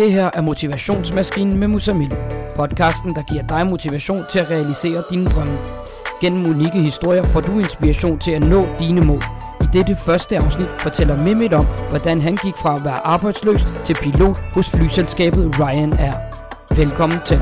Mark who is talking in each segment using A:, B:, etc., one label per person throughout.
A: Det her er Motivationsmaskinen med Musamil. Podcasten, der giver dig motivation til at realisere dine drømme. Gennem unikke historier får du inspiration til at nå dine mål. I dette første afsnit fortæller Mimit om, hvordan han gik fra at være arbejdsløs til pilot hos flyselskabet Ryanair. Velkommen til.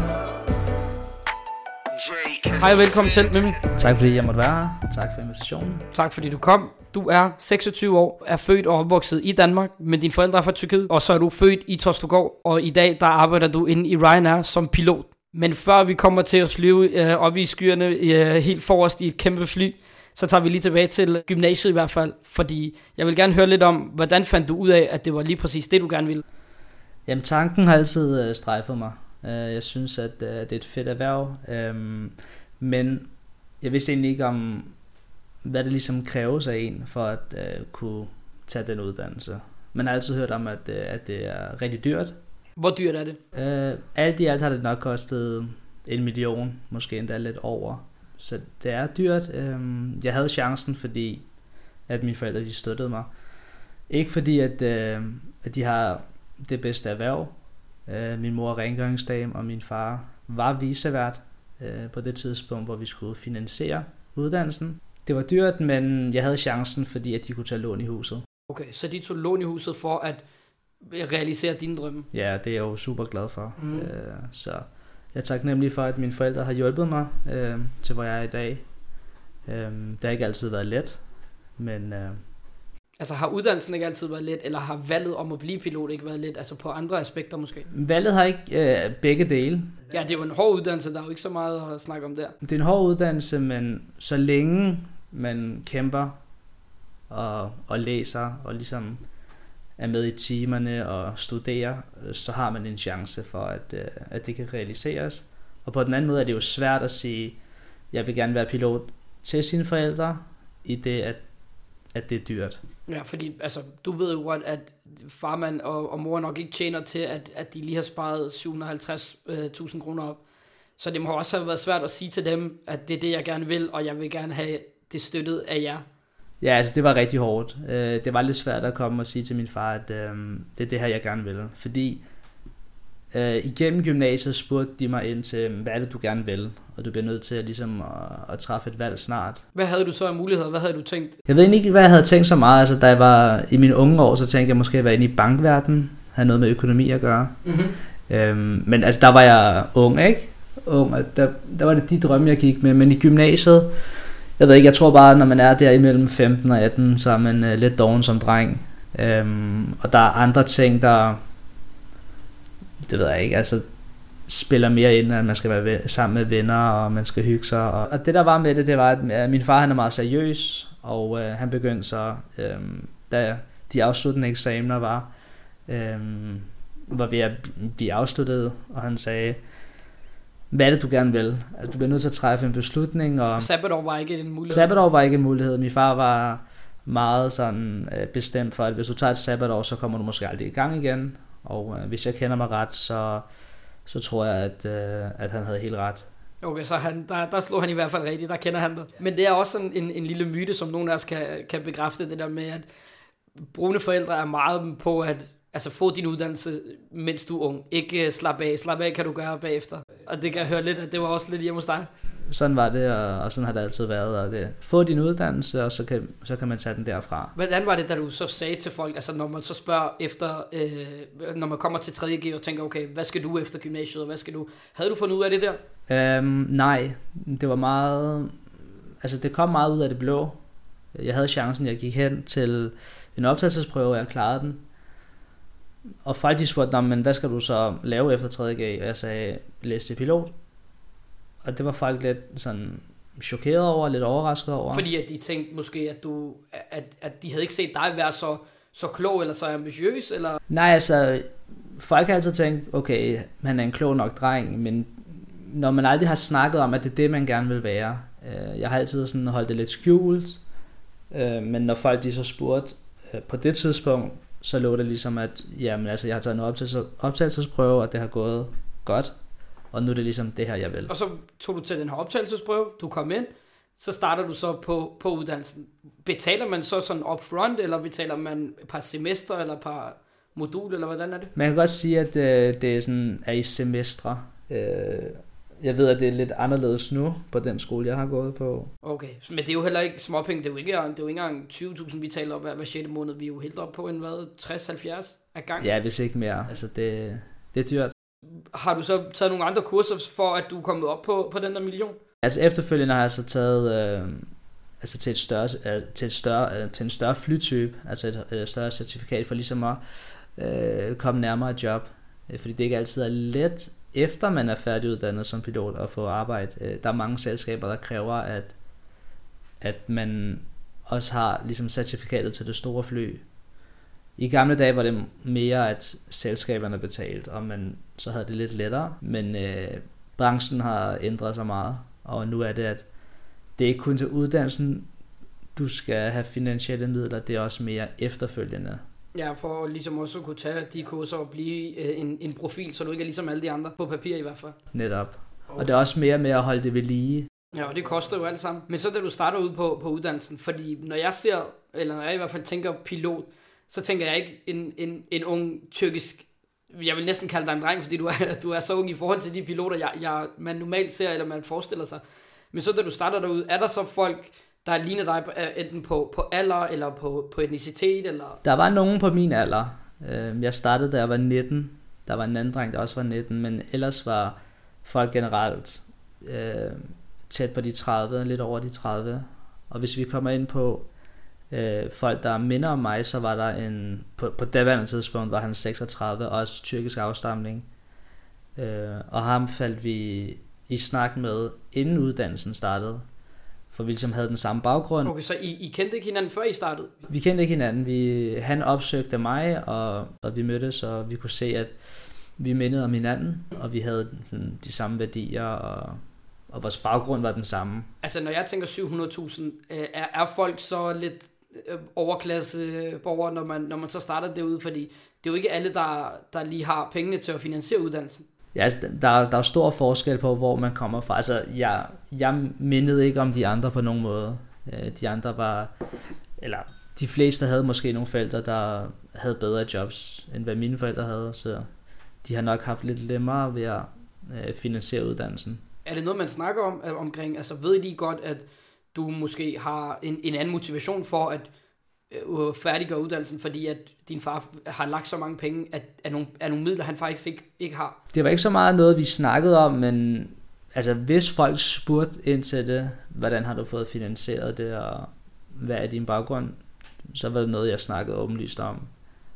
A: Hej og velkommen til, Mehmet.
B: Tak fordi jeg måtte være her. Tak for invitationen.
A: Tak fordi du kom. Du er 26 år, er født og opvokset i Danmark, men dine forældre er fra Tyrkiet, og så er du født i Torstugård, og i dag der arbejder du inde i Ryanair som pilot. Men før vi kommer til at flyve øh, op i skyerne øh, helt forrest i et kæmpe fly, så tager vi lige tilbage til gymnasiet i hvert fald, fordi jeg vil gerne høre lidt om, hvordan fandt du ud af, at det var lige præcis det, du gerne ville?
B: Jamen tanken har altid øh, strejfet mig. Øh, jeg synes, at øh, det er et fedt erhverv, øh, men jeg vidste egentlig ikke om, hvad det ligesom kræves af en, for at øh, kunne tage den uddannelse. Man har altid hørt om, at, øh, at det er rigtig dyrt.
A: Hvor dyrt er det?
B: Øh, alt i alt har det nok kostet en million, måske endda lidt over. Så det er dyrt. Øh, jeg havde chancen, fordi at mine forældre de støttede mig. Ikke fordi, at, øh, at de har det bedste erhverv. Øh, min mor er rengøringsdame, og min far var visevært øh, på det tidspunkt, hvor vi skulle finansiere uddannelsen. Det var dyrt, men jeg havde chancen, fordi at de kunne tage lån i huset.
A: Okay, så de tog lån i huset for at realisere dine drømme?
B: Ja, det er jeg jo super glad for. Mm. Øh, så jeg er taknemmelig for, at mine forældre har hjulpet mig øh, til, hvor jeg er i dag. Øh, det har ikke altid været let, men... Øh,
A: Altså har uddannelsen ikke altid været let, eller har valget om at blive pilot ikke været let, altså på andre aspekter måske?
B: Valget har ikke øh, begge dele.
A: Ja, det er jo en hård uddannelse, der er jo ikke så meget at snakke om der.
B: Det er en hård uddannelse, men så længe man kæmper og, og læser og ligesom er med i timerne og studerer, så har man en chance for, at, øh, at det kan realiseres. Og på den anden måde er det jo svært at sige, jeg vil gerne være pilot til sine forældre, i det, at, at det er dyrt.
A: Ja, fordi altså, du ved jo godt, at farmand og, og mor nok ikke tjener til, at, at de lige har sparet 750.000 øh, kroner op. Så det må også have været svært at sige til dem, at det er det, jeg gerne vil, og jeg vil gerne have det støttet af jer.
B: Ja, altså det var rigtig hårdt. Øh, det var lidt svært at komme og sige til min far, at øh, det er det her, jeg gerne vil. Fordi øh, igennem gymnasiet spurgte de mig ind til, hvad er det, du gerne vil? Og du bliver nødt til at, ligesom, at, at træffe et valg snart.
A: Hvad havde du så af muligheder? Hvad havde du tænkt?
B: Jeg ved ikke, hvad jeg havde tænkt så meget. Altså, da jeg var i mine unge år, så tænkte jeg måske at være inde i bankverdenen. Have noget med økonomi at gøre. Mm-hmm. Øhm, men altså, der var jeg ung, ikke? Ung, og der, der var det de drømme, jeg gik med. Men i gymnasiet, jeg ved ikke, jeg tror bare, når man er der imellem 15 og 18, så er man uh, lidt doven som dreng. Øhm, og der er andre ting, der, det ved jeg ikke, altså spiller mere ind, at man skal være sammen med venner, og man skal hygge sig. Og, og det der var med det, det var, at min far han er meget seriøs, og øh, han begyndte så, øh, da de afsluttende eksamener var, øh, var ved at blive afsluttet, og han sagde, hvad er det, du gerne vil? Altså, du bliver nødt til at træffe en beslutning. Og
A: sabbatår var ikke en mulighed?
B: Sabbatår var ikke en mulighed. Min far var meget sådan øh, bestemt for, at hvis du tager et sabbatår, så kommer du måske aldrig i gang igen. Og øh, hvis jeg kender mig ret, så, så tror jeg, at, øh, at han havde helt ret.
A: Okay, så han, der, der slog han i hvert fald rigtigt, der kender han det. Men det er også sådan en, en lille myte, som nogen af os kan, kan bekræfte, det der med, at brune forældre er meget på at altså få din uddannelse, mens du er ung. Ikke øh, uh, slap af. Slap af kan du gøre bagefter. Og det kan jeg høre lidt, at det var også lidt hjemme hos dig.
B: Sådan var det, og, og sådan har det altid været. Og det, få din uddannelse, og så kan, så kan man tage den derfra.
A: Hvordan var det, da du så sagde til folk, altså når man så spørger efter, øh, når man kommer til 3.G og tænker, okay, hvad skal du efter gymnasiet, og hvad skal du... Havde du fundet ud af det
B: der? Øhm, nej, det var meget... Altså det kom meget ud af det blå. Jeg havde chancen, jeg gik hen til en optagelsesprøve, og jeg klarede den og folk de spurgte, men hvad skal du så lave efter 3.G? Og jeg sagde, læs til pilot. Og det var folk lidt sådan chokeret over, lidt overrasket over.
A: Fordi at de tænkte måske, at, du, at, at de havde ikke set dig være så, så klog eller så ambitiøs? Eller?
B: Nej, altså, folk har altid tænkt, okay, han er en klog nok dreng, men når man aldrig har snakket om, at det er det, man gerne vil være. Øh, jeg har altid sådan holdt det lidt skjult, øh, men når folk de så spurgte øh, på det tidspunkt, så lå det ligesom, at jamen, altså, jeg har taget en optagelses, optagelsesprøve, og det har gået godt, og nu er det ligesom det her, jeg vil.
A: Og så tog du til den her optagelsesprøve, du kom ind, så starter du så på, på uddannelsen. Betaler man så sådan upfront, eller betaler man et par semester, eller et par modul, eller hvordan er det?
B: Man kan godt sige, at øh, det er, sådan, er i semestre. Øh, jeg ved, at det er lidt anderledes nu på den skole, jeg har gået på.
A: Okay, men det er jo heller ikke småpenge. Det er jo ikke, det er jo ikke engang 20.000, vi taler om hver, hver 6. måned. Vi er jo helt op på en, hvad, 60-70 af gang.
B: Ja, hvis ikke mere. Altså, det, det er dyrt.
A: Har du så taget nogle andre kurser for, at du er kommet op på, på den der million?
B: Altså efterfølgende har jeg så taget øh, altså til, et større, øh, til, et større, øh, til en større flytype, altså et øh, større certifikat for ligesom at øh, komme nærmere et job. Øh, fordi det ikke altid er let, efter man er færdiguddannet som pilot, at få arbejde. Øh, der er mange selskaber, der kræver, at, at man også har ligesom certifikatet til det store fly. I gamle dage var det mere, at selskaberne betalte, og man så havde det lidt lettere. Men øh, branchen har ændret sig meget, og nu er det, at det er ikke kun til uddannelsen, du skal have finansielle midler, det er også mere efterfølgende.
A: Ja, for ligesom også at kunne tage de kurser og blive øh, en, en profil, så du ikke er ligesom alle de andre, på papir i hvert fald.
B: Netop. Og det er også mere med at holde det ved lige.
A: Ja, og det koster jo alt sammen. Men så da du starter ud på, på uddannelsen, fordi når jeg ser, eller når jeg i hvert fald tænker pilot, så tænker jeg ikke en, en, en ung tyrkisk jeg vil næsten kalde dig en dreng, fordi du er, du er så ung i forhold til de piloter, jeg, jeg, man normalt ser, eller man forestiller sig. Men så da du starter derude, er der så folk, der ligner dig øh, enten på, på alder, eller på, på etnicitet? Eller?
B: Der var nogen på min alder. Øhm, jeg startede, da jeg var 19. Der var en anden dreng, der også var 19, men ellers var folk generelt øh, tæt på de 30, lidt over de 30. Og hvis vi kommer ind på øh, folk, der minder om mig, så var der en, på, på daværende tidspunkt var han 36, også tyrkisk afstamning. Øh, og ham faldt vi i snak med, inden uddannelsen startede. For vi ligesom havde den samme baggrund.
A: Okay, så I, I kendte ikke hinanden før I startede?
B: Vi kendte ikke hinanden. Vi, han opsøgte mig, og, og vi mødtes, og vi kunne se, at vi mindede om hinanden, og vi havde de samme værdier, og, og vores baggrund var den samme.
A: Altså, når jeg tænker 700.000, øh, er, er folk så lidt øh, overklasse borgere, når man, når man så starter det ud, fordi det er jo ikke alle, der, der lige har pengene til at finansiere uddannelsen.
B: Ja, altså, der, er, der er stor forskel på, hvor man kommer fra. Altså, jeg, jeg mindede ikke om de andre på nogen måde. Øh, de andre var, eller de fleste havde måske nogle forældre, der havde bedre jobs, end hvad mine forældre havde, så de har nok haft lidt nemmere ved at øh, finansiere uddannelsen.
A: Er det noget, man snakker om omkring, altså ved I godt, at du måske har en, en anden motivation for at øh, færdiggøre uddannelsen, fordi at din far har lagt så mange penge, at er nogle, er nogle midler, han faktisk ikke, ikke har?
B: Det var ikke så meget noget, vi snakkede om, men altså, hvis folk spurgte ind til det, hvordan har du fået finansieret det, og hvad er din baggrund, så var det noget, jeg snakkede åbenlyst om.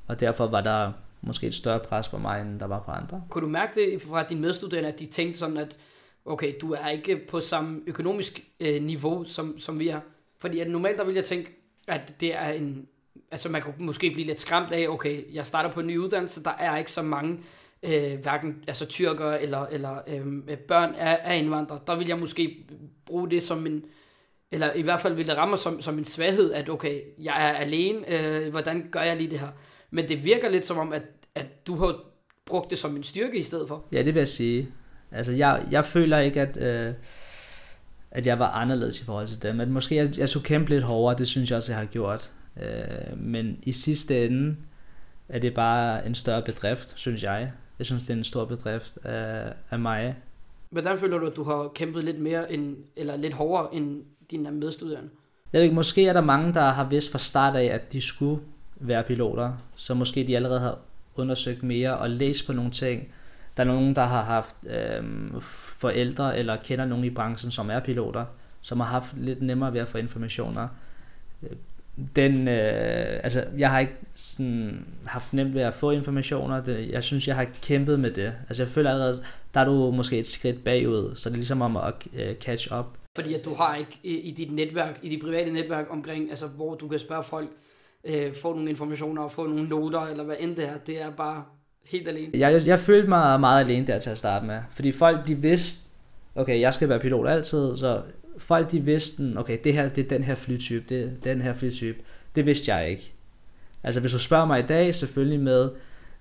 B: Og derfor var der måske et større pres på mig, end der var på andre.
A: Kunne du mærke det fra dine medstuderende, at de tænkte sådan, at okay, du er ikke på samme økonomisk øh, niveau, som, som vi er? Fordi at normalt der vil jeg tænke, at det er en... Altså man kunne måske blive lidt skræmt af, okay, jeg starter på en ny uddannelse, der er ikke så mange, øh, hverken altså tyrker eller, eller øh, børn af, af indvandrere. Der vil jeg måske bruge det som en... Eller i hvert fald vil det ramme mig som, som en svaghed, at okay, jeg er alene, øh, hvordan gør jeg lige det her? Men det virker lidt som om, at, at du har brugt det som en styrke i stedet for.
B: Ja, det vil jeg sige. Altså, jeg, jeg føler ikke, at, øh, at jeg var anderledes i forhold til dem. At måske jeg, jeg skulle kæmpe lidt hårdere, det synes jeg også, jeg har gjort. Øh, men i sidste ende er det bare en større bedrift, synes jeg. Jeg synes, det er en stor bedrift af, af mig.
A: Hvordan føler du, at du har kæmpet lidt mere, end, eller lidt hårdere end dine medstuderende?
B: Jeg ved ikke, måske er der mange, der har vidst fra start af, at de skulle være piloter. Så måske de allerede har undersøgt mere og læst på nogle ting, der er nogen, der har haft øh, forældre eller kender nogen i branchen, som er piloter, som har haft lidt nemmere ved at få informationer. Øh, den, øh, altså, jeg har ikke sådan, haft nemt ved at få informationer. Det, jeg synes, jeg har kæmpet med det. Altså, jeg føler allerede, der er du måske et skridt bagud, så det er ligesom om at øh, catch up.
A: Fordi at du har ikke i, i dit netværk, i dit private netværk omkring, altså, hvor du kan spørge folk, øh, få nogle informationer og få nogle noter, eller hvad end det er. Det er bare helt alene?
B: Jeg, jeg, jeg følte mig meget alene der til at starte med. Fordi folk de vidste, okay, jeg skal være pilot altid, så folk de vidste, okay, det her det er den her flytype, det er den her flytype. Det vidste jeg ikke. Altså hvis du spørger mig i dag, selvfølgelig med,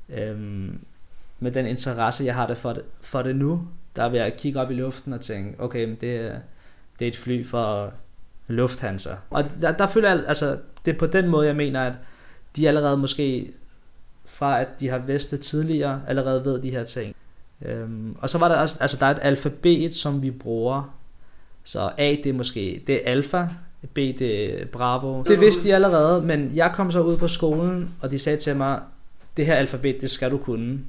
B: øhm, med den interesse, jeg har det for, det for det nu, der vil jeg kigge op i luften og tænke, okay, men det, er, det er et fly for Lufthansa. Og der, der føler jeg, altså, det er på den måde, jeg mener, at de allerede måske fra at de har vestet tidligere, allerede ved de her ting. Øhm, og så var der også, altså der er et alfabet, som vi bruger. Så A, det er måske, det er alfa, B, det er bravo. Det vidste de allerede, men jeg kom så ud på skolen, og de sagde til mig, det her alfabet, det skal du kunne.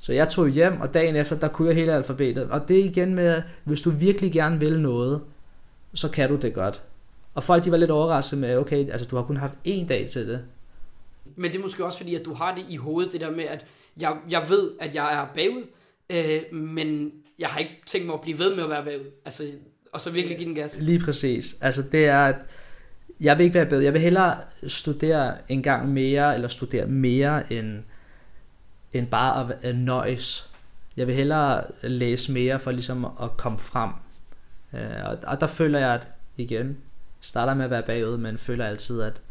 B: Så jeg tog hjem, og dagen efter, der kunne jeg hele alfabetet. Og det er igen med, hvis du virkelig gerne vil noget, så kan du det godt. Og folk de var lidt overrasket med, okay, altså du har kun haft en dag til det.
A: Men det er måske også fordi, at du har det i hovedet, det der med, at jeg, jeg ved, at jeg er bagud, øh, men jeg har ikke tænkt mig at blive ved med at være bagud. Altså, og så virkelig give den gas.
B: Lige præcis. Altså det er, at jeg vil ikke være bagud. Jeg vil hellere studere en gang mere, eller studere mere end, end bare at nøjes. Jeg vil hellere læse mere for ligesom at komme frem. Øh, og, og der føler jeg, at igen, starter med at være bagud, men føler altid, at,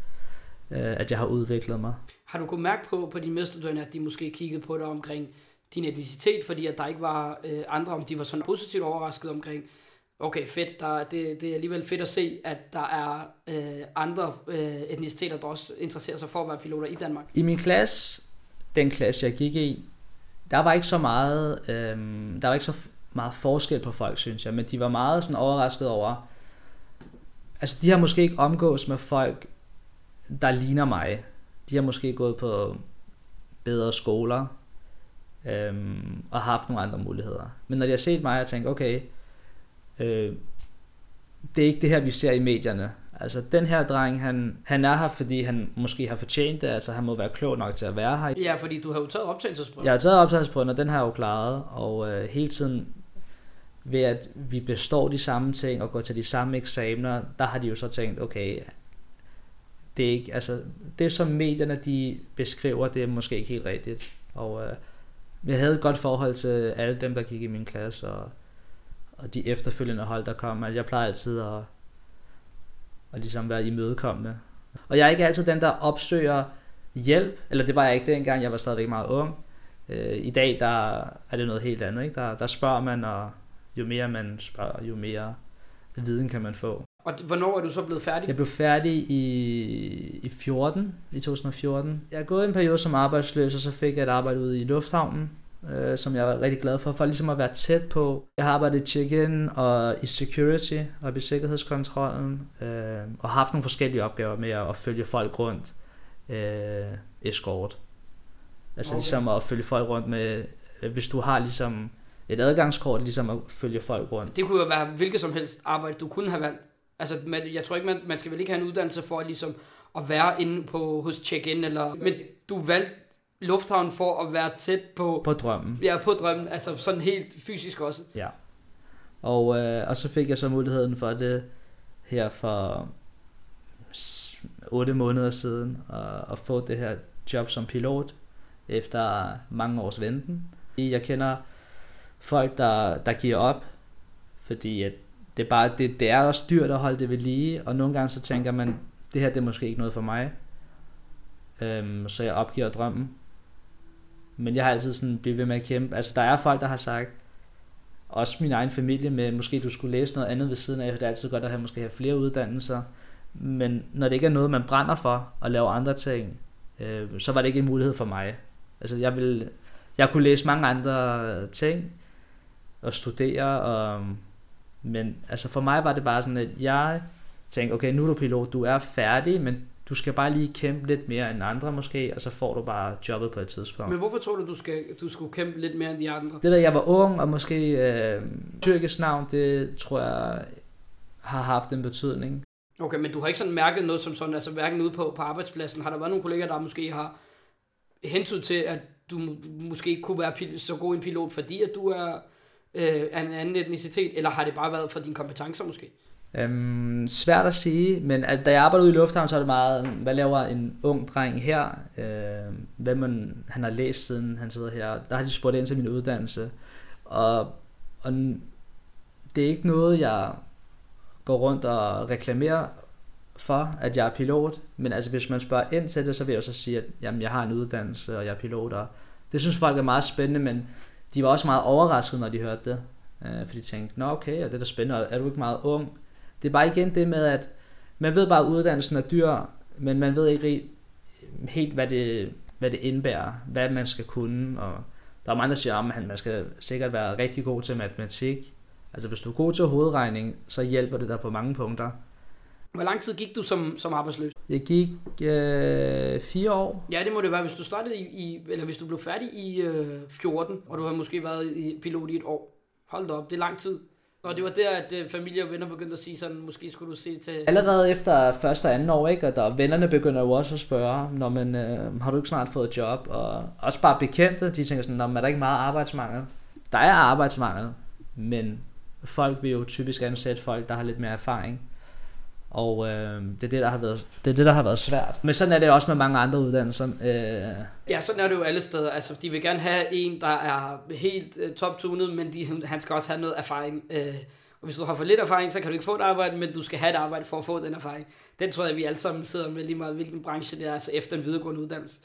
B: øh, at jeg har udviklet mig.
A: Har du kunnet mærke på, på de medstuderende, at de måske kiggede på dig omkring din etnicitet, fordi at der ikke var øh, andre, om de var sådan positivt overrasket omkring, okay, fedt, der, det, det er alligevel fedt at se, at der er øh, andre øh, etniciteter, der også interesserer sig for at være piloter i Danmark.
B: I min klasse, den klasse jeg gik i, der var ikke så meget, øh, der var ikke så meget forskel på folk, synes jeg, men de var meget sådan overrasket over, altså de har måske ikke omgås med folk, der ligner mig. De har måske gået på bedre skoler, øhm, og haft nogle andre muligheder. Men når de har set mig, og tænkt, okay, øh, det er ikke det her, vi ser i medierne. Altså, den her dreng, han, han er her, fordi han måske har fortjent det, altså han må være klog nok til at være her.
A: Ja, fordi du har jo taget optagelsesprøven.
B: Jeg har taget optagelsesprøven, og den har jeg jo klaret, og øh, hele tiden ved at vi består de samme ting og går til de samme eksamener, der har de jo så tænkt, okay, det er ikke, altså, det som medierne de beskriver, det er måske ikke helt rigtigt. Og øh, jeg havde et godt forhold til alle dem, der gik i min klasse, og, og de efterfølgende hold, der kom. Altså, jeg plejer altid at, at ligesom være imødekommende. Og jeg er ikke altid den, der opsøger hjælp, eller det var jeg ikke dengang, jeg var stadigvæk meget ung. Øh, I dag, der er det noget helt andet, ikke? Der, der spørger man, og jo mere man spørger, jo mere viden kan man få.
A: Og hvornår er du så blevet færdig?
B: Jeg blev færdig i, i 14, i 2014. Jeg har gået en periode som arbejdsløs, og så fik jeg et arbejde ude i lufthavnen, øh, som jeg var rigtig glad for, for ligesom at være tæt på. Jeg har arbejdet i check-in og i security og i sikkerhedskontrollen, øh, og haft nogle forskellige opgaver med at, at følge folk rundt. Øh, escort. Altså okay. ligesom at følge folk rundt med, hvis du har ligesom et adgangskort, ligesom at følge folk rundt.
A: Det kunne jo være hvilket som helst arbejde, du kunne have valgt. Altså, man, jeg tror ikke, man, man skal vel ikke have en uddannelse for at, ligesom, at være inde på, hos check-in, eller, men du valgte lufthavn for at være tæt på...
B: På drømmen.
A: Ja, på drømmen, altså sådan helt fysisk også.
B: Ja. Og, øh, og så fik jeg så muligheden for det her for 8 måneder siden, at, at få det her job som pilot, efter mange års venten. Jeg kender folk, der, der giver op, fordi at det er bare, det, det er også dyrt at holde det ved lige, og nogle gange så tænker man, det her det er måske ikke noget for mig, øhm, så jeg opgiver drømmen. Men jeg har altid sådan blivet ved med at kæmpe. Altså der er folk, der har sagt, også min egen familie med, måske du skulle læse noget andet ved siden af, det er altid godt at have måske have flere uddannelser, men når det ikke er noget, man brænder for, at lave andre ting, øh, så var det ikke en mulighed for mig. Altså jeg vil, jeg kunne læse mange andre ting, og studere, og, men altså for mig var det bare sådan, at jeg tænkte, okay, nu er du pilot, du er færdig, men du skal bare lige kæmpe lidt mere end andre måske, og så får du bare jobbet på et tidspunkt.
A: Men hvorfor tror du, du, skal, du skulle kæmpe lidt mere end de andre?
B: Det der, jeg var ung, og måske øh, tyrkisk navn, det tror jeg har haft en betydning.
A: Okay, men du har ikke sådan mærket noget som sådan, altså hverken ude på, på arbejdspladsen. Har der været nogle kolleger, der måske har hentydet til, at du måske kunne være så god en pilot, fordi at du er øh, af en anden etnicitet, eller har det bare været for dine kompetencer måske?
B: Øhm, svært at sige, men at, da jeg arbejdede ude i lufthavn, så er det meget, hvad laver en ung dreng her? Øh, hvad man, han har læst siden han sidder her. Der har de spurgt ind til min uddannelse. Og, og det er ikke noget, jeg går rundt og reklamerer for, at jeg er pilot. Men altså, hvis man spørger ind til det, så vil jeg så sige, at jamen, jeg har en uddannelse, og jeg er pilot. Og det synes folk er meget spændende, men de var også meget overrasket, når de hørte det. Øh, fordi de tænkte, nå okay, og det er da spændende, er du ikke meget ung? Det er bare igen det med, at man ved bare, at uddannelsen er dyr, men man ved ikke helt, hvad det, hvad hvad det indebærer, hvad man skal kunne, og der er mange, der siger, at man skal sikkert være rigtig god til matematik. Altså hvis du er god til hovedregning, så hjælper det dig på mange punkter.
A: Hvor lang tid gik du som, som arbejdsløs?
B: Jeg gik øh, fire år.
A: Ja, det må det være, hvis du startede i, i eller hvis du blev færdig i øh, 14, og du har måske været i pilot i et år. Hold da op, det er lang tid. Og det var der, at øh, familie og venner begyndte at sige sådan, måske skulle du se til...
B: Allerede efter første og anden år, ikke? Og der, vennerne begynder jo også at spørge, når man, øh, har du ikke snart fået job? Og også bare bekendte, de tænker sådan, er der ikke meget arbejdsmangel? Der er arbejdsmangel, men folk vil jo typisk ansætte folk, der har lidt mere erfaring. Og øh, det, er det, der har været, det er det, der har været svært. Men sådan er det også med mange andre uddannelser. Øh.
A: Ja, sådan er det jo alle steder. Altså, de vil gerne have en, der er helt øh, top-tunet, men de, han skal også have noget erfaring. Øh, og hvis du har for lidt erfaring, så kan du ikke få et arbejde, men du skal have et arbejde for at få den erfaring. Den tror jeg, vi alle sammen sidder med lige meget, hvilken branche det er, altså efter en videregående uddannelse.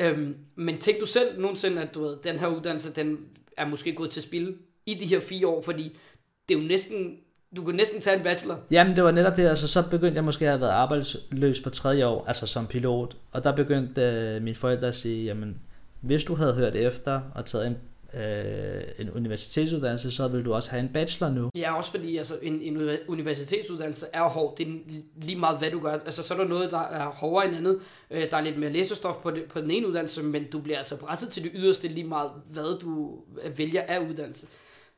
A: Øhm, men tænk du selv nogensinde, at du ved, den her uddannelse, den er måske gået til spil i de her fire år, fordi det er jo næsten du kunne næsten tage en bachelor.
B: Jamen, det var netop det. Altså, så begyndte jeg måske at have været arbejdsløs på tredje år, altså som pilot. Og der begyndte øh, mine forældre at sige, jamen, hvis du havde hørt efter og taget en, øh, en universitetsuddannelse, så ville du også have en bachelor nu.
A: Ja, også fordi altså, en, en universitetsuddannelse er hård. Det er lige meget, hvad du gør. Altså, så er der noget, der er hårdere end andet. Øh, der er lidt mere læsestof på, det, på den ene uddannelse, men du bliver altså presset til det yderste lige meget, hvad du vælger af uddannelse.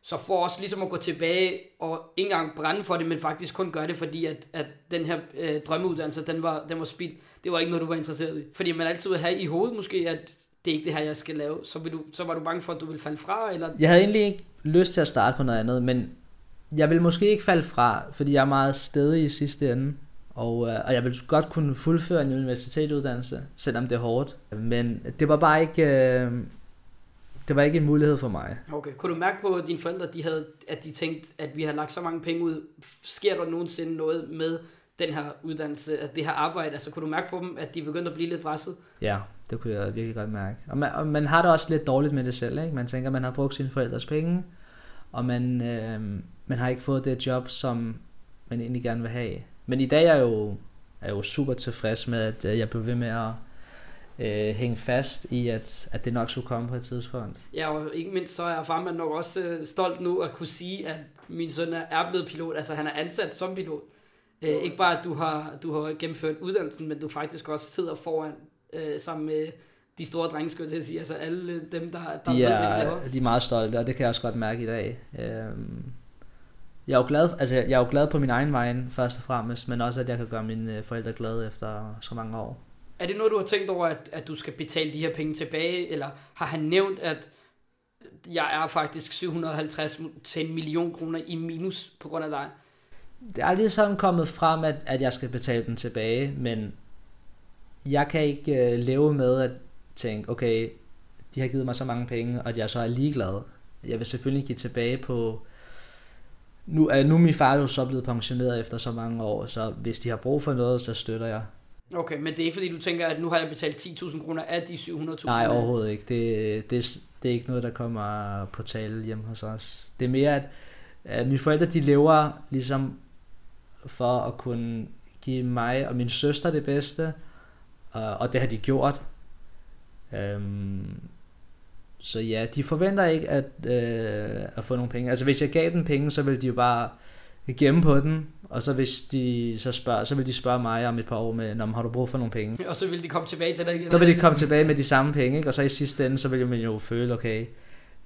A: Så for os ligesom at gå tilbage og ikke engang brænde for det, men faktisk kun gøre det, fordi at, at den her øh, drømmeuddannelse, den var, den var spild. Det var ikke noget, du var interesseret i. Fordi man altid vil have i hovedet måske, at det er ikke det her, jeg skal lave. Så, vil du, så var du bange for, at du ville falde fra? Eller?
B: Jeg havde egentlig ikke lyst til at starte på noget andet, men jeg vil måske ikke falde fra, fordi jeg er meget stedig i sidste ende. Og, øh, og jeg vil godt kunne fuldføre en universitetsuddannelse, selvom det er hårdt. Men det var bare ikke... Øh, det var ikke en mulighed for mig.
A: Okay. Kunne du mærke på, at dine forældre, de havde, at de tænkte, at vi har lagt så mange penge ud? Sker der nogensinde noget med den her uddannelse, at det her arbejde? Altså, kunne du mærke på dem, at de begyndte at blive lidt presset?
B: Ja, det kunne jeg virkelig godt mærke. Og man, og man har det også lidt dårligt med det selv, ikke? Man tænker, man har brugt sine forældres penge, og man, øh, man har ikke fået det job, som man egentlig gerne vil have. Men i dag er jeg jo, er jo super tilfreds med, at øh, jeg blev ved med at øh, hænge fast i, at, at det nok skulle komme på et tidspunkt.
A: Ja, og ikke mindst så er farmand nok også øh, stolt nu at kunne sige, at min søn er blevet pilot. Altså han er ansat som pilot. Øh, ikke bare, at du har, du har gennemført uddannelsen, men du faktisk også sidder foran øh, sammen med de store drenge, skulle jeg til at sige. Altså alle dem, der, der
B: de er, ved, de, de er meget stolte, og det kan jeg også godt mærke i dag. Øh, jeg er jo glad, altså jeg er jo glad på min egen vej først og fremmest, men også at jeg kan gøre mine forældre glade efter så mange år.
A: Er det noget, du har tænkt over, at, at du skal betale de her penge tilbage, eller har han nævnt, at jeg er faktisk 750 til en million kroner i minus på grund af dig?
B: Det er aldrig sådan kommet frem, at, at jeg skal betale dem tilbage, men jeg kan ikke øh, leve med at tænke, okay, de har givet mig så mange penge, og at jeg så er ligeglad. Jeg vil selvfølgelig give tilbage på... Nu er nu er min far jo så blevet pensioneret efter så mange år, så hvis de har brug for noget, så støtter jeg.
A: Okay, men det er ikke fordi, du tænker, at nu har jeg betalt 10.000 kroner af de 700.000?
B: Nej, overhovedet ikke. Det, det, det er ikke noget, der kommer på tale hjemme hos os. Det er mere, at, at mine forældre, de lever ligesom for at kunne give mig og min søster det bedste, og, og det har de gjort. Øhm, så ja, de forventer ikke at, øh, at få nogle penge. Altså hvis jeg gav dem penge, så ville de jo bare gemme på den, og så hvis de så spørger, så vil de spørge mig om et par år med, har du brug for nogle penge?
A: Og så vil de komme tilbage til dig igen.
B: Så vil de komme tilbage med de samme penge, ikke? og så i sidste ende, så vil man jo føle, okay,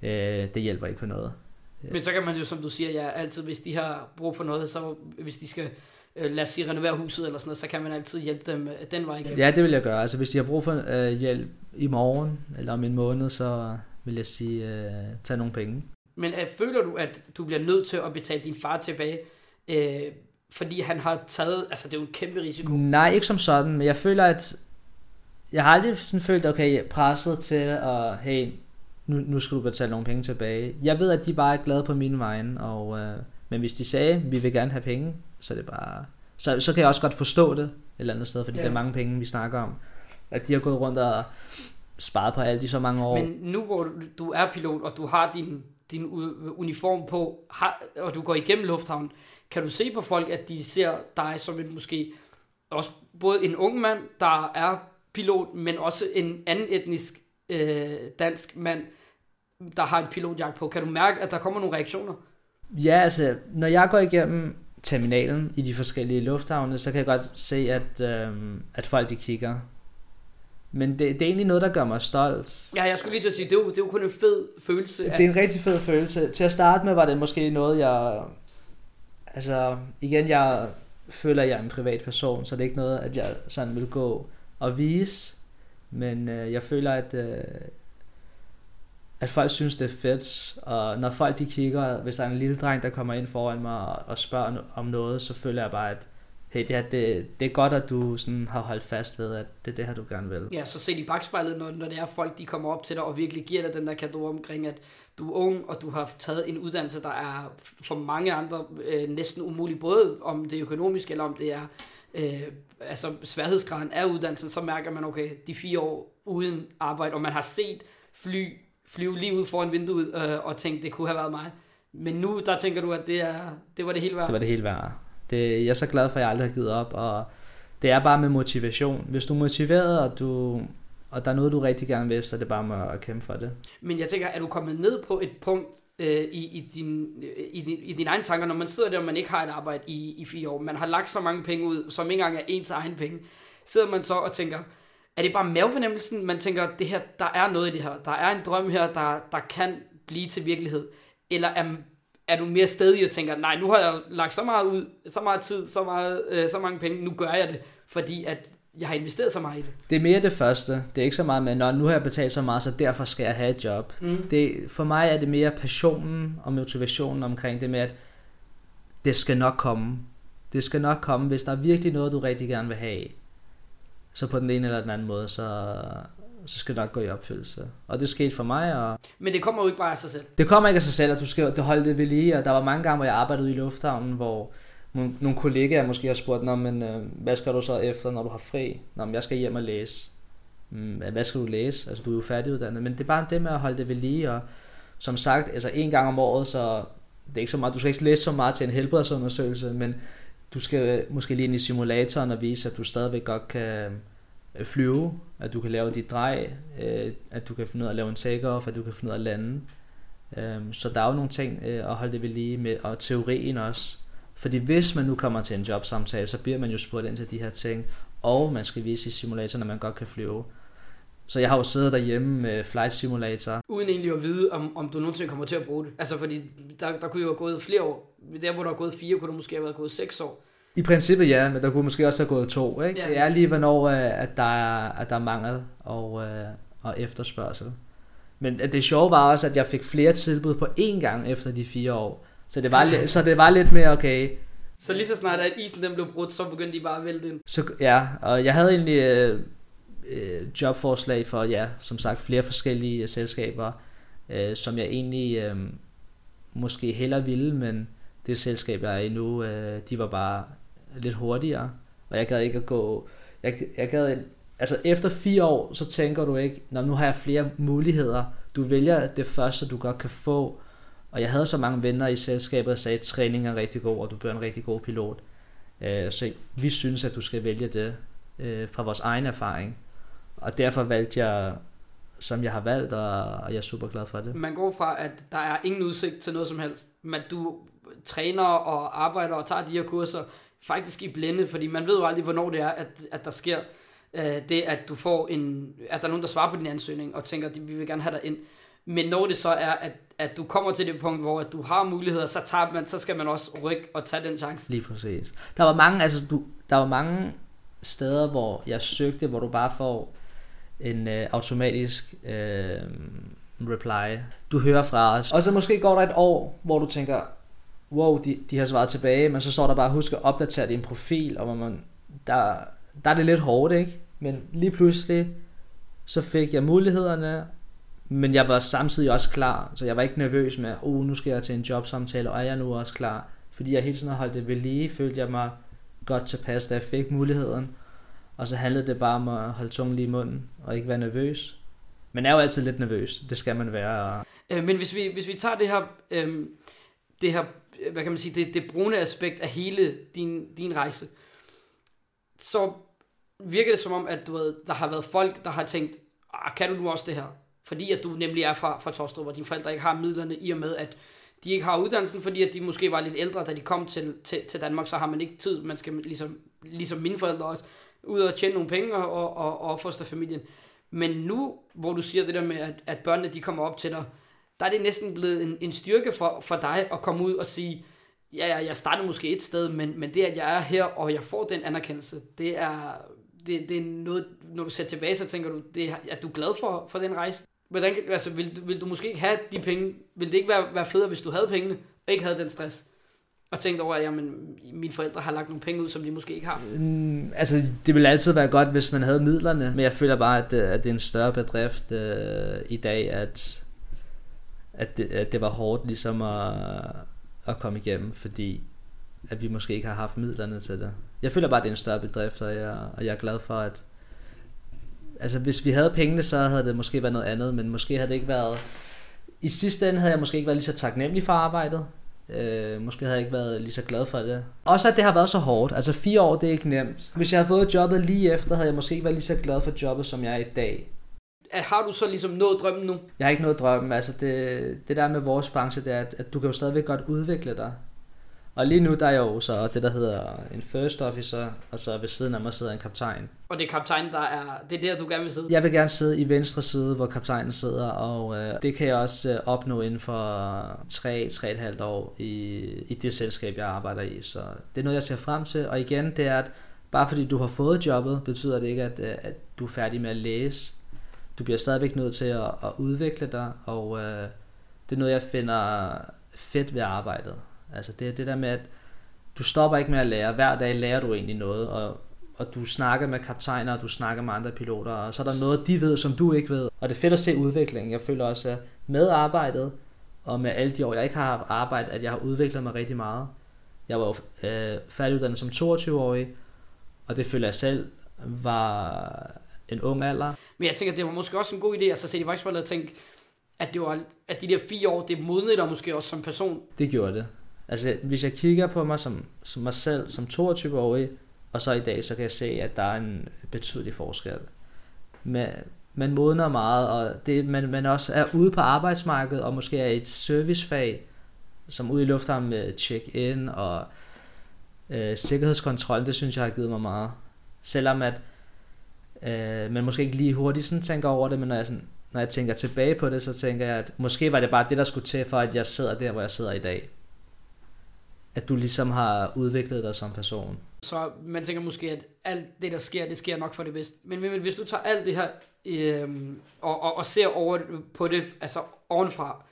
B: øh, det hjælper ikke på noget.
A: Men så kan man jo, som du siger, ja, altid hvis de har brug for noget, så hvis de skal øh, lad os sige, renovere huset eller sådan noget, så kan man altid hjælpe dem øh, den vej igennem.
B: Ja, det vil jeg gøre. Altså hvis de har brug for øh, hjælp i morgen eller om en måned, så vil jeg sige, øh, tag nogle penge.
A: Men øh, føler du, at du bliver nødt til at betale din far tilbage, øh, fordi han har taget, altså det er jo en kæmpe risiko.
B: Nej, ikke som sådan, men jeg føler, at jeg har aldrig sådan følt, okay, presset til, at hey, nu, nu skal du betale nogle penge tilbage. Jeg ved, at de bare er glade på mine vegne, og, øh, men hvis de sagde, vi vil gerne have penge, så er det bare, så, så kan jeg også godt forstå det et eller andet sted, fordi ja. det er mange penge, vi snakker om. At de har gået rundt og sparet på alt i så mange år.
A: Men nu hvor du er pilot, og du har din, din uniform på, har, og du går igennem lufthavnen, kan du se på folk, at de ser dig som en måske også både en ung mand, der er pilot, men også en anden etnisk øh, dansk mand, der har en pilotjagt på. Kan du mærke, at der kommer nogle reaktioner?
B: Ja, altså, når jeg går igennem terminalen i de forskellige lufthavne, så kan jeg godt se, at, øh, at folk de kigger. Men det, det er egentlig noget, der gør mig stolt.
A: Ja, jeg skulle lige til at sige, det er jo, det er jo kun en fed følelse.
B: Det er en rigtig fed følelse. Til at starte med var det måske noget, jeg... Altså, igen, jeg føler, at jeg er en privat person, så det er ikke noget, at jeg sådan vil gå og vise. Men øh, jeg føler, at, øh, at folk synes, det er fedt. Og når folk de kigger, hvis der er en lille dreng, der kommer ind foran mig og, og spørger om noget, så føler jeg bare, at hey, det, her, det, det er godt, at du sådan har holdt fast ved, at det er det her, du gerne vil.
A: Ja, så se i bagspejlet, når, når det er folk, de kommer op til dig og virkelig giver dig den der kado omkring, at du er ung, og du har taget en uddannelse, der er for mange andre øh, næsten umulig, både om det er økonomisk, eller om det er øh, altså sværhedsgraden af uddannelsen, så mærker man, okay, de fire år uden arbejde, og man har set fly flyve lige ud foran vinduet øh, og tænkt, det kunne have været mig. Men nu, der tænker du, at det, er, det var det hele værd?
B: Det var det hele værd. Det, jeg er så glad for, at jeg aldrig har givet op, og det er bare med motivation. Hvis du er motiveret, og, du, og der er noget, du rigtig gerne vil, så er det bare med at kæmpe for det.
A: Men jeg tænker, er du kommet ned på et punkt øh, i, i, din, øh, i, din, i dine egne tanker, når man sidder der, og man ikke har et arbejde i, i fire år, man har lagt så mange penge ud, som ikke engang er ens egen penge, sidder man så og tænker, er det bare mavefornemmelsen, man tænker, det her, der er noget i det her, der er en drøm her, der, der kan blive til virkelighed, eller er, er du mere stedig og tænker, nej, nu har jeg lagt så meget ud, så meget tid, så, meget, øh, så mange penge, nu gør jeg det, fordi at jeg har investeret så meget i det.
B: Det er mere det første. Det er ikke så meget med, når nu har jeg betalt så meget, så derfor skal jeg have et job. Mm. Det, for mig er det mere passionen og motivationen omkring det med, at det skal nok komme. Det skal nok komme, hvis der er virkelig noget, du rigtig gerne vil have. Så på den ene eller den anden måde, så, så skal det nok gå i opfyldelse. Og det skete for mig. Og
A: Men det kommer jo ikke bare af sig selv.
B: Det kommer ikke af sig selv, at du skal holde det ved lige. Og der var mange gange, hvor jeg arbejdede i lufthavnen, hvor nogle kollegaer måske har spurgt, Nå, men, øh, hvad skal du så efter, når du har fri? Nå, men jeg skal hjem og læse. Mm, hvad skal du læse? Altså, du er jo færdiguddannet. Men det er bare det med at holde det ved lige. Og som sagt, altså en gang om året, så det er ikke så meget, du skal ikke læse så meget til en helbredsundersøgelse, men du skal måske lige ind i simulatoren og vise, at du stadigvæk godt kan Øh, flyve, at du kan lave dit drej, øh, at du kan finde ud af at lave en takeoff, at du kan finde ud af at lande. Øhm, så der er jo nogle ting øh, at holde det ved lige med, og teorien også. Fordi hvis man nu kommer til en jobsamtale, så bliver man jo spurgt ind til de her ting, og man skal vise i simulatoren, at man godt kan flyve. Så jeg har jo siddet derhjemme med Flight Simulator.
A: Uden egentlig at vide, om, om du nogensinde kommer til at bruge det. Altså fordi der, der kunne jo have gået flere år. Der hvor der er gået fire, kunne du måske have været gået seks år.
B: I princippet ja, men der kunne måske også have gået to. Ikke? Ja. Det er lige hvornår, øh, at der er, at der er mangel og, øh, og efterspørgsel. Men det sjove var også, at jeg fik flere tilbud på én gang efter de fire år. Så det var, så det var lidt mere okay.
A: Så lige så snart at isen den blev brudt, så begyndte de bare at vælte ind.
B: Så, ja, og jeg havde egentlig øh, øh, jobforslag for, ja, som sagt, flere forskellige øh, selskaber, øh, som jeg egentlig øh, måske hellere ville, men det selskab, jeg er i nu, øh, de var bare lidt hurtigere, og jeg gad ikke at gå, jeg, jeg gad, altså efter fire år, så tænker du ikke, Nå, nu har jeg flere muligheder, du vælger det første, du godt kan få, og jeg havde så mange venner i selskabet, der sagde, at træning er rigtig god, og du bliver en rigtig god pilot. Øh, så vi synes, at du skal vælge det øh, fra vores egen erfaring. Og derfor valgte jeg, som jeg har valgt, og jeg er super glad for det.
A: Man går fra, at der er ingen udsigt til noget som helst, men du træner og arbejder og tager de her kurser faktisk i blinde, fordi man ved jo aldrig, hvornår det er, at, at der sker øh, det, at du får en, at der er nogen, der svarer på din ansøgning og tænker, at vi vil gerne have dig ind. Men når det så er, at, at du kommer til det punkt, hvor at du har muligheder, så, tager man, så skal man også rykke og tage den chance.
B: Lige præcis. Der var mange, altså du, der var mange steder, hvor jeg søgte, hvor du bare får en øh, automatisk øh, reply. Du hører fra os. Og så måske går der et år, hvor du tænker, wow, de, de har svaret tilbage, men så står der bare, husk at opdatere din profil, og man, der, der er det lidt hårdt, ikke? Men lige pludselig, så fik jeg mulighederne, men jeg var samtidig også klar, så jeg var ikke nervøs med, oh, nu skal jeg til en jobsamtale, og er jeg nu også klar? Fordi jeg hele tiden har holdt det ved lige, følte jeg mig godt tilpas, da jeg fik muligheden. Og så handlede det bare om at holde tungen lige i munden, og ikke være nervøs. Men er jo altid lidt nervøs, det skal man være.
A: Øh, men hvis vi, hvis vi tager det her, øh, det her, hvad kan man sige, det, det brune aspekt af hele din, din rejse, så virker det som om, at du ved, der har været folk, der har tænkt, ah, kan du nu også det her? Fordi at du nemlig er fra, fra Tostrup, og dine forældre ikke har midlerne i og med, at de ikke har uddannelsen, fordi at de måske var lidt ældre, da de kom til, til, til Danmark, så har man ikke tid, man skal ligesom, ligesom mine forældre også, ud og tjene nogle penge og, og, og opfostre familien. Men nu, hvor du siger det der med, at, at børnene de kommer op til dig, der er det næsten blevet en, en styrke for, for dig at komme ud og sige, ja, ja, jeg startede måske et sted, men, men det, at jeg er her, og jeg får den anerkendelse, det er, det, det er noget, når du ser tilbage, så tænker du, det er, er du glad for, for den rejse? Hvordan, altså, vil, vil du måske ikke have de penge? Vil det ikke være, være federe, hvis du havde pengene, og ikke havde den stress? Og tænkte over, at jamen, mine forældre har lagt nogle penge ud, som de måske ikke har.
B: Mm, altså, det ville altid være godt, hvis man havde midlerne, men jeg føler bare, at det, at det er en større bedrift øh, i dag, at, at, det, at det var hårdt ligesom at, at komme igennem, fordi at vi måske ikke har haft midlerne til det. Jeg føler bare, at det er en større bedrift, og jeg, og jeg er glad for, at, altså hvis vi havde pengene, så havde det måske været noget andet, men måske havde det ikke været... I sidste ende havde jeg måske ikke været lige så taknemmelig for arbejdet. Øh, måske havde jeg ikke været lige så glad for det. Også at det har været så hårdt. Altså fire år, det er ikke nemt. Hvis jeg havde fået jobbet lige efter, havde jeg måske ikke været lige så glad for jobbet, som jeg er i dag.
A: Har du så ligesom nået drømmen nu?
B: Jeg har ikke nået drømmen. Altså det, det der med vores branche, det er, at, at du kan jo stadigvæk godt udvikle dig. Og lige nu der er jeg jo så det, der hedder en first officer, og så ved siden af mig sidder en kaptajn.
A: Og det er kaptajn, der er, det er der, du gerne vil sidde?
B: Jeg vil gerne sidde i venstre side, hvor kaptajnen sidder, og øh, det kan jeg også øh, opnå inden for 3-3,5 år i, i det selskab, jeg arbejder i. Så det er noget, jeg ser frem til. Og igen, det er, at bare fordi du har fået jobbet, betyder det ikke, at, øh, at du er færdig med at læse. Du bliver stadigvæk nødt til at, at udvikle dig, og øh, det er noget, jeg finder fedt ved arbejdet. Altså det er det der med, at du stopper ikke med at lære. Hver dag lærer du egentlig noget, og, og du snakker med kaptajner, og du snakker med andre piloter, og så er der noget, de ved, som du ikke ved. Og det er fedt at se udviklingen. Jeg føler også, at med arbejdet, og med alle de år, jeg ikke har arbejdet, at jeg har udviklet mig rigtig meget. Jeg var øh, færdiguddannet som 22-årig, og det føler jeg selv var en ung alder.
A: Men jeg tænker, det var måske også en god idé, altså se i Vejsbold og tænke, at, det var, at de der fire år, det modnede dig måske også som person.
B: Det gjorde det. Altså, hvis jeg kigger på mig som, som mig selv som 22-årig, og så i dag, så kan jeg se, at der er en betydelig forskel. Men, man modner meget, og det, man, man også er ude på arbejdsmarkedet, og måske er et servicefag, som ude i lufthavnen med check-in og øh, sikkerhedskontrol, det synes jeg har givet mig meget. Selvom at øh, men måske ikke lige hurtigt sådan tænker over det, men når jeg, sådan, når jeg tænker tilbage på det, så tænker jeg, at måske var det bare det, der skulle til for, at jeg sidder der, hvor jeg sidder i dag at du ligesom har udviklet dig som person.
A: Så man tænker måske, at alt det, der sker, det sker nok for det bedste. Men, men hvis du tager alt det her øh, og, og, og ser over på det, altså ovenfra,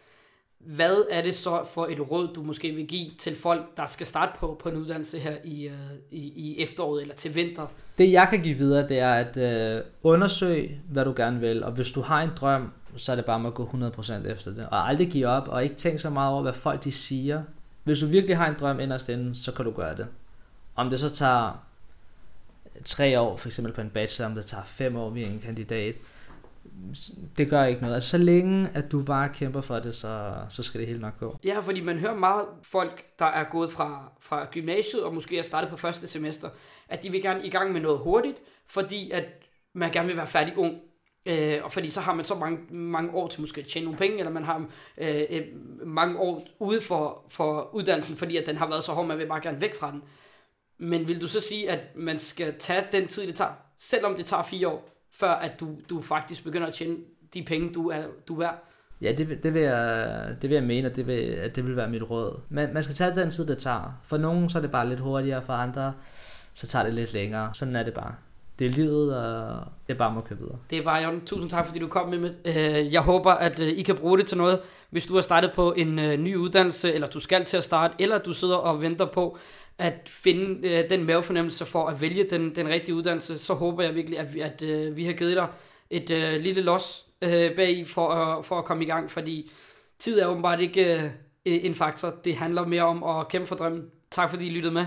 A: hvad er det så for et råd, du måske vil give til folk, der skal starte på, på en uddannelse her i, øh, i, i efteråret eller til vinter?
B: Det jeg kan give videre, det er at øh, undersøge, hvad du gerne vil. Og hvis du har en drøm, så er det bare med at gå 100% efter det. Og aldrig give op, og ikke tænke så meget over, hvad folk de siger. Hvis du virkelig har en drøm inderst inden, så kan du gøre det. Om det så tager tre år, for eksempel på en bachelor, om det tager fem år ved en kandidat, det gør ikke noget. Altså så længe, at du bare kæmper for det, så, så skal det helt nok gå.
A: Ja, fordi man hører meget folk, der er gået fra, fra gymnasiet, og måske er startet på første semester, at de vil gerne i gang med noget hurtigt, fordi at man gerne vil være færdig ung. Øh, og fordi så har man så mange, mange år til måske at tjene nogle penge, eller man har øh, øh, mange år ude for, for uddannelsen, fordi at den har været så hård, man vil bare gerne væk fra den. Men vil du så sige, at man skal tage den tid, det tager, selvom det tager fire år, før at du, du faktisk begynder at tjene de penge, du er, du er værd?
B: Ja, det, det, vil jeg, det vil jeg mene, at det vil, at det vil være mit råd. Men man skal tage den tid, det tager. For nogen så er det bare lidt hurtigere, for andre så tager det lidt længere. Sådan er det bare det er livet, og det er bare at køre videre.
A: Det er bare, Jon. Tusind tak, fordi du kom med. med. Øh, jeg håber, at øh, I kan bruge det til noget, hvis du har startet på en øh, ny uddannelse, eller du skal til at starte, eller du sidder og venter på at finde øh, den mavefornemmelse for at vælge den, den rigtige uddannelse, så håber jeg virkelig, at vi, at, øh, vi har givet dig et øh, lille los bag for at, for at komme i gang, fordi tid er åbenbart ikke en faktor. Det handler mere om at kæmpe for drømmen. Tak fordi I lyttede med.